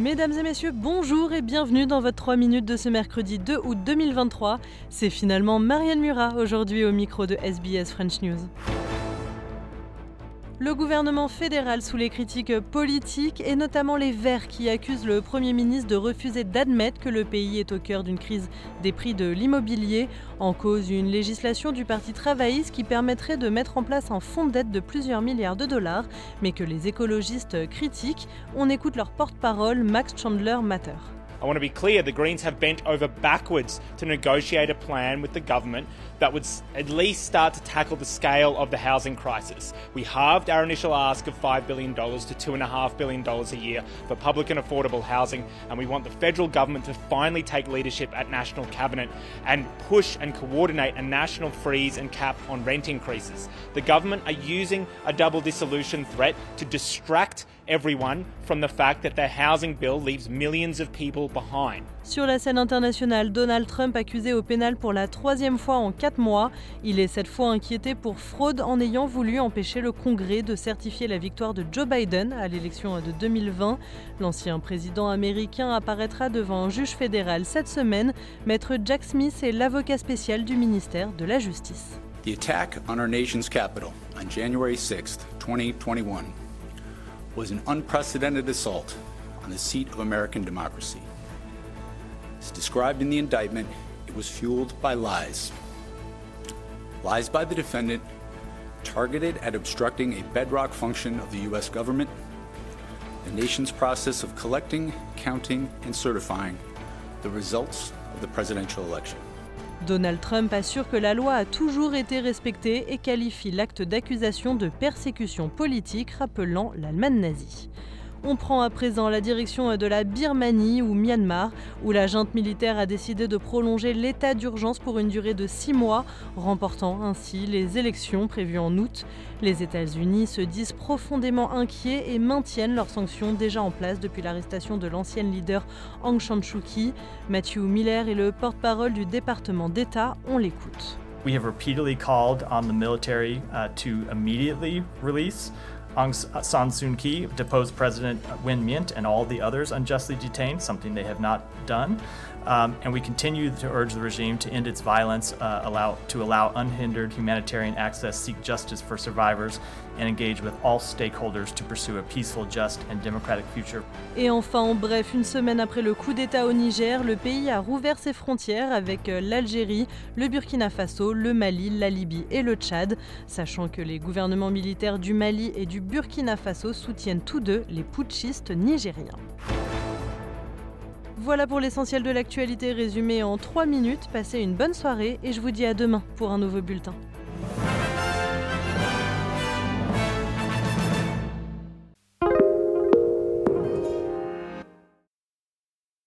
Mesdames et messieurs, bonjour et bienvenue dans votre 3 minutes de ce mercredi 2 août 2023. C'est finalement Marianne Murat aujourd'hui au micro de SBS French News. Le gouvernement fédéral sous les critiques politiques et notamment les Verts qui accusent le Premier ministre de refuser d'admettre que le pays est au cœur d'une crise des prix de l'immobilier, en cause une législation du Parti travailliste qui permettrait de mettre en place un fonds d'aide de plusieurs milliards de dollars, mais que les écologistes critiquent. On écoute leur porte-parole Max Chandler Matter. I want to be clear the Greens have bent over backwards to negotiate a plan with the government that would at least start to tackle the scale of the housing crisis. We halved our initial ask of $5 billion to $2.5 billion a year for public and affordable housing, and we want the federal government to finally take leadership at National Cabinet and push and coordinate a national freeze and cap on rent increases. The government are using a double dissolution threat to distract everyone from the fact that their housing bill leaves millions of people behind. Sur la scène internationale, Donald Trump accusé au pénal pour la troisième fois en quatre mois. Il est cette fois inquiété pour fraude en ayant voulu empêcher le Congrès de certifier la victoire de Joe Biden à l'élection de 2020. L'ancien président américain apparaîtra devant un juge fédéral cette semaine. Maître Jack Smith est l'avocat spécial du ministère de la Justice. The attack on our nation's capital on January 6, 2021 was an unprecedented assault on the seat of American democracy. As described in the indictment, it was fueled by lies. Lies by the defendant targeted at obstructing a bedrock function of the U.S. government, the nation's process of collecting, counting, and certifying the results of the presidential election. Donald Trump assure que la loi a toujours été respectée et qualifie l'acte d'accusation de persécution politique rappelant l'Allemagne nazie. On prend à présent la direction de la Birmanie ou Myanmar, où la junte militaire a décidé de prolonger l'état d'urgence pour une durée de six mois, remportant ainsi les élections prévues en août. Les États-Unis se disent profondément inquiets et maintiennent leurs sanctions déjà en place depuis l'arrestation de l'ancienne leader Aung San Suu Kyi. Matthew Miller est le porte-parole du département d'État. On l'écoute. We have repeatedly called on the military uh, Aung San Suu Kyi, deposed President Win Myint, and all the others unjustly detained, something they have not done. Um, and we continue to urge the regime to end its violence, uh, allow, to allow unhindered humanitarian access, seek justice for survivors, and engage with all stakeholders to pursue a peaceful, just, and democratic future. Et enfin, en bref, une semaine après le coup d'État au Niger, le pays a rouvert ses frontières avec euh, l'Algérie, le Burkina Faso, le Mali, la Libye et le Tchad, sachant que les gouvernements militaires du Mali et du Burkina Faso soutiennent tous deux les putschistes nigériens. Voilà pour l'essentiel de l'actualité résumé en 3 minutes. Passez une bonne soirée et je vous dis à demain pour un nouveau bulletin.